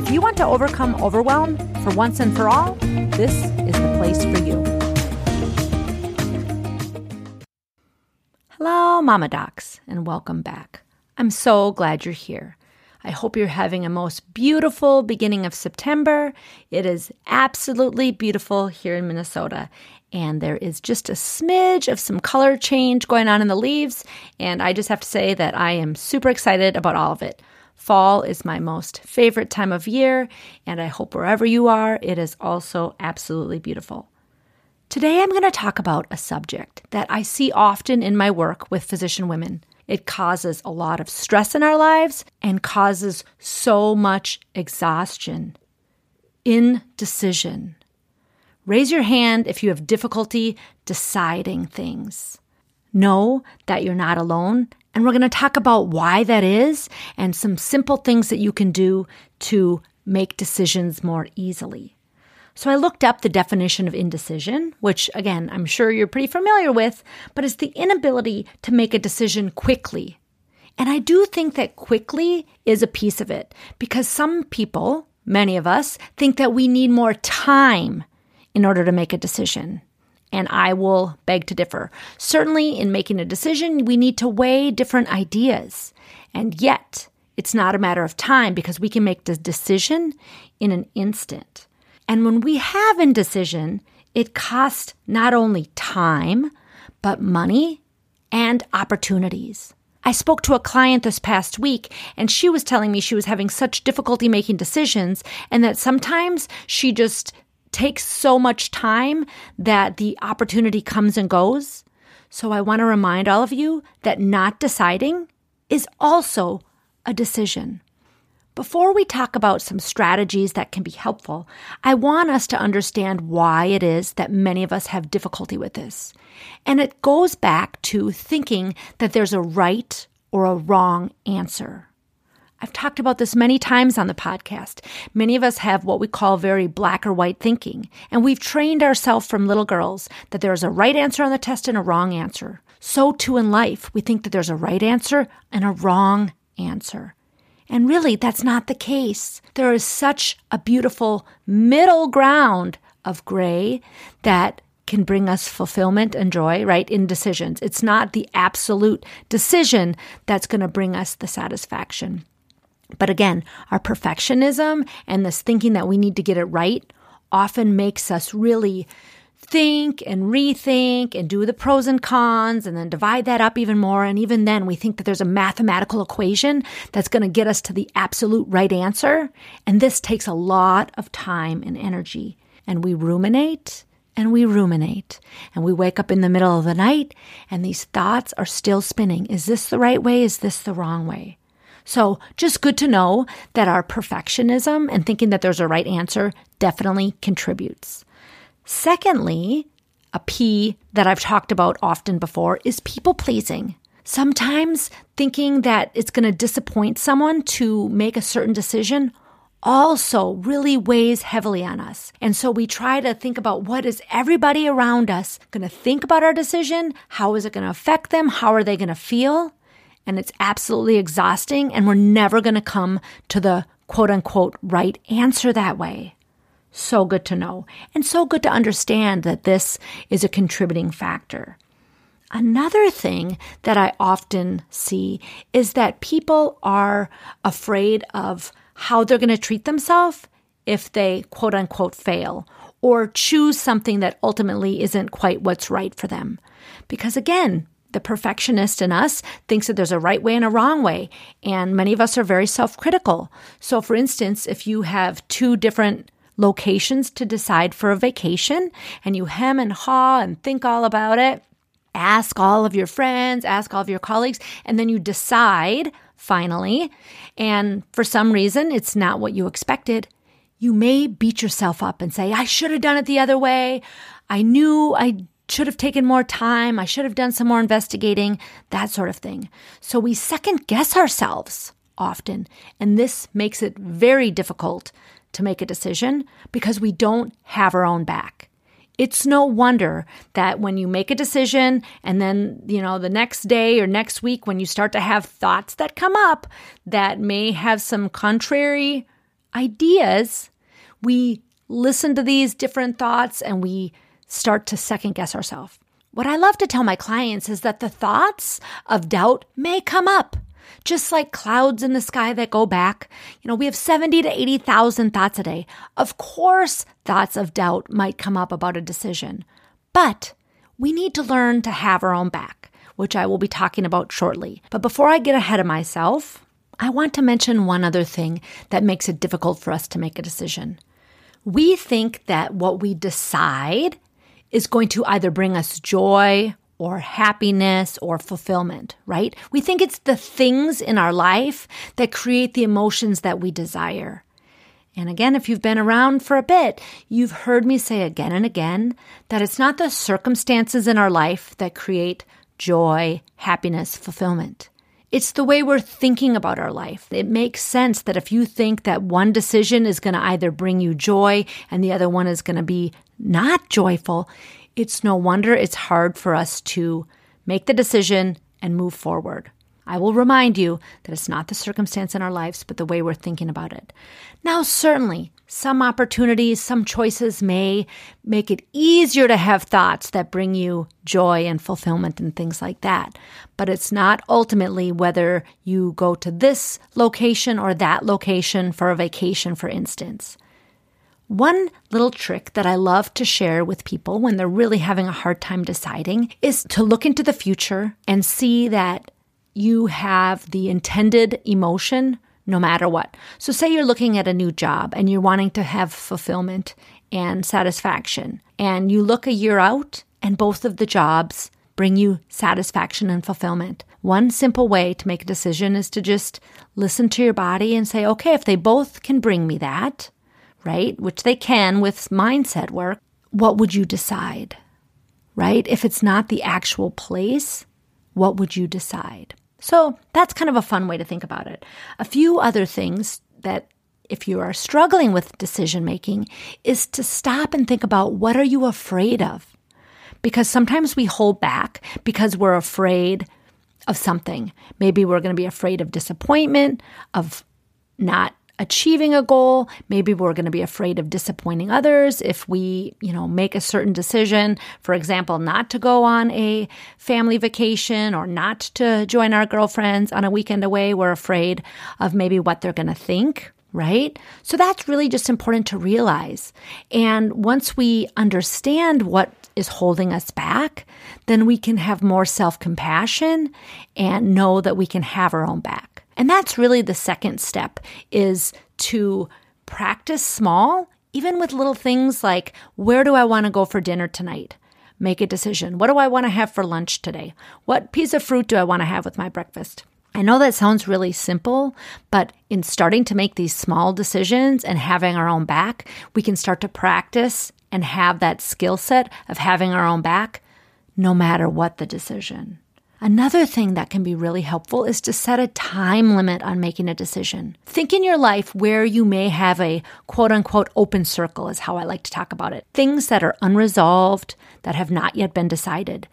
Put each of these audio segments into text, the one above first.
If you want to overcome overwhelm for once and for all, this is the place for you. Hello, Mama Docs, and welcome back. I'm so glad you're here. I hope you're having a most beautiful beginning of September. It is absolutely beautiful here in Minnesota. And there is just a smidge of some color change going on in the leaves. And I just have to say that I am super excited about all of it. Fall is my most favorite time of year, and I hope wherever you are, it is also absolutely beautiful. Today, I'm going to talk about a subject that I see often in my work with physician women. It causes a lot of stress in our lives and causes so much exhaustion. Indecision. Raise your hand if you have difficulty deciding things. Know that you're not alone and we're going to talk about why that is and some simple things that you can do to make decisions more easily. So I looked up the definition of indecision, which again, I'm sure you're pretty familiar with, but it's the inability to make a decision quickly. And I do think that quickly is a piece of it because some people, many of us, think that we need more time in order to make a decision and I will beg to differ. Certainly, in making a decision, we need to weigh different ideas. And yet, it's not a matter of time because we can make the decision in an instant. And when we have indecision, it costs not only time, but money and opportunities. I spoke to a client this past week and she was telling me she was having such difficulty making decisions and that sometimes she just takes so much time that the opportunity comes and goes. So I want to remind all of you that not deciding is also a decision. Before we talk about some strategies that can be helpful, I want us to understand why it is that many of us have difficulty with this. And it goes back to thinking that there's a right or a wrong answer. I've talked about this many times on the podcast. Many of us have what we call very black or white thinking, and we've trained ourselves from little girls that there's a right answer on the test and a wrong answer. So too in life, we think that there's a right answer and a wrong answer. And really, that's not the case. There is such a beautiful middle ground of gray that can bring us fulfillment and joy, right, in decisions. It's not the absolute decision that's going to bring us the satisfaction. But again, our perfectionism and this thinking that we need to get it right often makes us really think and rethink and do the pros and cons and then divide that up even more. And even then, we think that there's a mathematical equation that's going to get us to the absolute right answer. And this takes a lot of time and energy. And we ruminate and we ruminate and we wake up in the middle of the night and these thoughts are still spinning. Is this the right way? Is this the wrong way? So, just good to know that our perfectionism and thinking that there's a right answer definitely contributes. Secondly, a P that I've talked about often before is people pleasing. Sometimes thinking that it's going to disappoint someone to make a certain decision also really weighs heavily on us. And so we try to think about what is everybody around us going to think about our decision? How is it going to affect them? How are they going to feel? And it's absolutely exhausting, and we're never going to come to the quote unquote right answer that way. So good to know, and so good to understand that this is a contributing factor. Another thing that I often see is that people are afraid of how they're going to treat themselves if they quote unquote fail or choose something that ultimately isn't quite what's right for them. Because again, the perfectionist in us thinks that there's a right way and a wrong way. And many of us are very self critical. So, for instance, if you have two different locations to decide for a vacation and you hem and haw and think all about it, ask all of your friends, ask all of your colleagues, and then you decide finally. And for some reason, it's not what you expected. You may beat yourself up and say, I should have done it the other way. I knew I should have taken more time. I should have done some more investigating, that sort of thing. So we second guess ourselves often. And this makes it very difficult to make a decision because we don't have our own back. It's no wonder that when you make a decision and then, you know, the next day or next week, when you start to have thoughts that come up that may have some contrary ideas, we listen to these different thoughts and we start to second guess ourselves. What I love to tell my clients is that the thoughts of doubt may come up just like clouds in the sky that go back. You know, we have 70 to 80,000 thoughts a day. Of course, thoughts of doubt might come up about a decision, but we need to learn to have our own back, which I will be talking about shortly. But before I get ahead of myself, I want to mention one other thing that makes it difficult for us to make a decision. We think that what we decide is going to either bring us joy or happiness or fulfillment, right? We think it's the things in our life that create the emotions that we desire. And again, if you've been around for a bit, you've heard me say again and again that it's not the circumstances in our life that create joy, happiness, fulfillment. It's the way we're thinking about our life. It makes sense that if you think that one decision is going to either bring you joy and the other one is going to be not joyful, it's no wonder it's hard for us to make the decision and move forward. I will remind you that it's not the circumstance in our lives, but the way we're thinking about it. Now, certainly, some opportunities, some choices may make it easier to have thoughts that bring you joy and fulfillment and things like that. But it's not ultimately whether you go to this location or that location for a vacation, for instance. One little trick that I love to share with people when they're really having a hard time deciding is to look into the future and see that you have the intended emotion no matter what. So, say you're looking at a new job and you're wanting to have fulfillment and satisfaction, and you look a year out and both of the jobs bring you satisfaction and fulfillment. One simple way to make a decision is to just listen to your body and say, okay, if they both can bring me that, right? Which they can with mindset work. What would you decide? Right? If it's not the actual place, what would you decide? So that's kind of a fun way to think about it. A few other things that if you are struggling with decision making is to stop and think about what are you afraid of? Because sometimes we hold back because we're afraid of something. Maybe we're going to be afraid of disappointment, of not achieving a goal. Maybe we're going to be afraid of disappointing others if we, you know, make a certain decision, for example, not to go on a family vacation or not to join our girlfriends on a weekend away. We're afraid of maybe what they're going to think. Right? So that's really just important to realize. And once we understand what is holding us back, then we can have more self compassion and know that we can have our own back. And that's really the second step is to practice small, even with little things like where do I want to go for dinner tonight? Make a decision. What do I want to have for lunch today? What piece of fruit do I want to have with my breakfast? I know that sounds really simple, but in starting to make these small decisions and having our own back, we can start to practice and have that skill set of having our own back no matter what the decision. Another thing that can be really helpful is to set a time limit on making a decision. Think in your life where you may have a quote unquote open circle, is how I like to talk about it. Things that are unresolved, that have not yet been decided.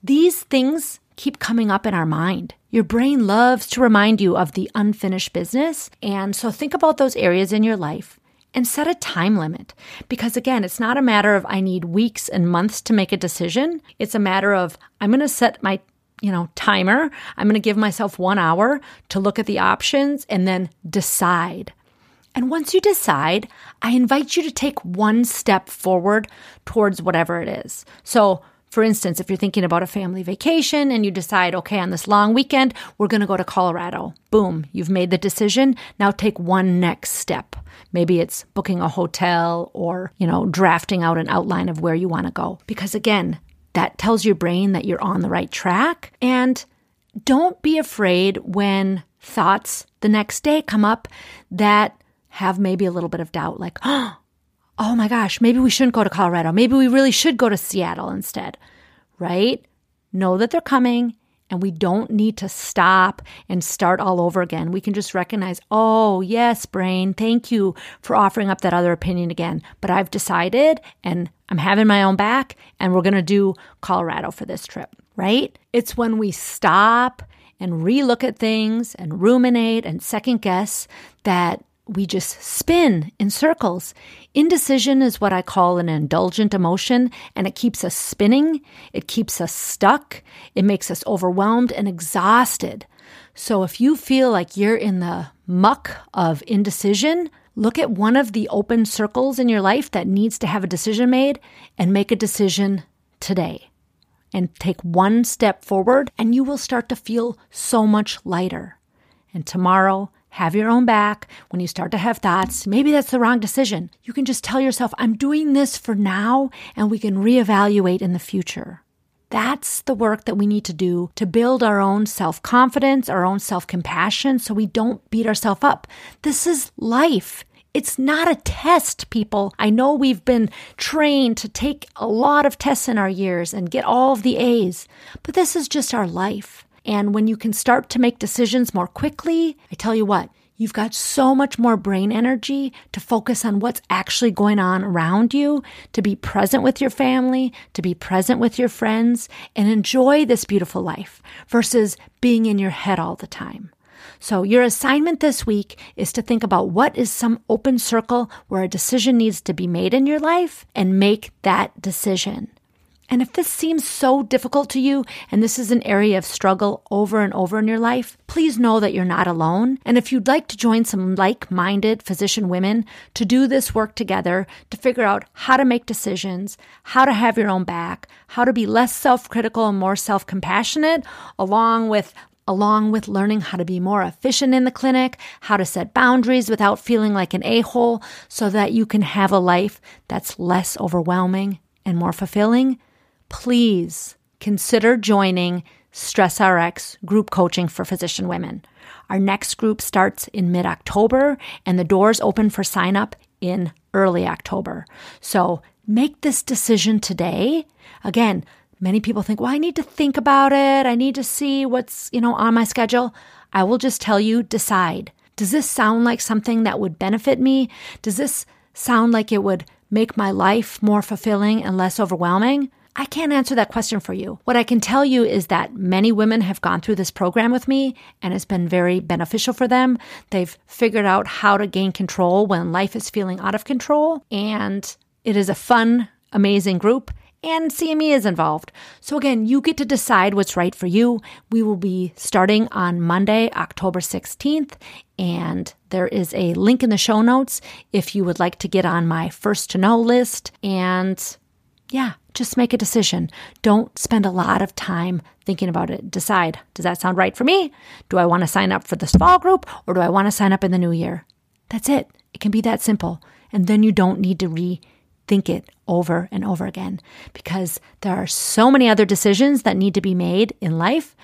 These things keep coming up in our mind. Your brain loves to remind you of the unfinished business. And so think about those areas in your life and set a time limit. Because again, it's not a matter of I need weeks and months to make a decision. It's a matter of I'm going to set my you know, timer. I'm going to give myself one hour to look at the options and then decide. And once you decide, I invite you to take one step forward towards whatever it is. So, for instance, if you're thinking about a family vacation and you decide, okay, on this long weekend, we're going to go to Colorado. Boom, you've made the decision. Now take one next step. Maybe it's booking a hotel or, you know, drafting out an outline of where you want to go. Because again, that tells your brain that you're on the right track. And don't be afraid when thoughts the next day come up that have maybe a little bit of doubt, like, oh my gosh, maybe we shouldn't go to Colorado. Maybe we really should go to Seattle instead, right? Know that they're coming and we don't need to stop and start all over again. We can just recognize, oh, yes, brain, thank you for offering up that other opinion again. But I've decided and I'm having my own back, and we're to do Colorado for this trip, right? It's when we stop and relook at things and ruminate and second guess that we just spin in circles. Indecision is what I call an indulgent emotion, and it keeps us spinning. It keeps us stuck. It makes us overwhelmed and exhausted. So if you feel like you're in the muck of indecision, look at one of the open circles in your life that needs to have a decision made and make a decision today. And take one step forward, and you will start to feel so much lighter. And tomorrow, have your own back. When you start to have thoughts, maybe that's the wrong decision. You can just tell yourself, I'm doing this for now, and we can reevaluate in the future. That's the work that we need to do to build our own self confidence, our own self compassion, so we don't beat ourselves up. This is life. It's not a test, people. I know we've been trained to take a lot of tests in our years and get all of the A's, but this is just our life. And when you can start to make decisions more quickly, I tell you what, you've got so much more brain energy to focus on what's actually going on around you, to be present with your family, to be present with your friends, and enjoy this beautiful life versus being in your head all the time. So, your assignment this week is to think about what is some open circle where a decision needs to be made in your life and make that decision. And if this seems so difficult to you and this is an area of struggle over and over in your life, please know that you're not alone. And if you'd like to join some like minded physician women to do this work together to figure out how to make decisions, how to have your own back, how to be less self critical and more self compassionate, along with along with learning how to be more efficient in the clinic, how to set boundaries without feeling like an a hole so that you can have a life that's less overwhelming and more fulfilling, please consider joining StressRx group coaching for physician women. Our next group starts in mid October and the doors open for sign up in early October. So make this decision today. Again, many people think, well, I need to think about it. I need to see what's, you know, on my schedule. I will just tell you, decide. Does this sound like something that would benefit me? Does this sound like it would make my life more fulfilling and less overwhelming? I can't answer that question for you. What I can tell you is that many women have gone through this program with me and it's been very beneficial for them. They've figured out how to gain control when life is feeling out of control. And it is a fun, amazing group and CME is involved. So again, you get to decide what's right for you. We will be starting on Monday, October 16th, and there is a link in the show notes if you would like to get on my first to know list. And yeah, just make a decision. Don't spend a lot of time thinking about it. Decide does that sound right for me? Do I want to sign up for this fall group or do I want to sign up in the new year? That's it. It can be that simple. And then you don't need to rethink it over and over again because there are so many other decisions that need to be made in life.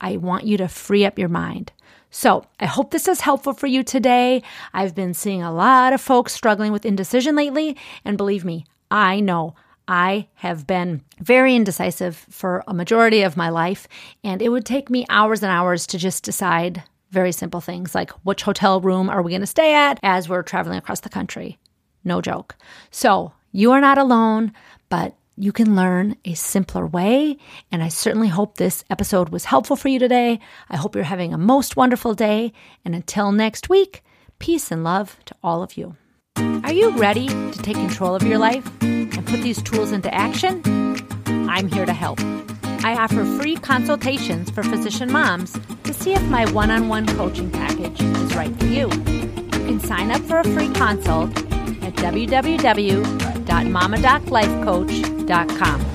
I want you to free up your mind. So, I hope this is helpful for you today. I've been seeing a lot of folks struggling with indecision lately, and believe me, I know I have been very indecisive for a majority of my life, and it would take me hours and hours to just decide very simple things like which hotel room are we going to stay at as we're traveling across the country. No joke. So, you are not alone, but you can learn a simpler way. And I certainly hope this episode was helpful for you today. I hope you're having a most wonderful day. And until next week, peace and love to all of you. Are you ready to take control of your life and put these tools into action? I'm here to help. I offer free consultations for physician moms to see if my one on one coaching package is right for you. You can sign up for a free consult at www.mamadoclifecoach.com.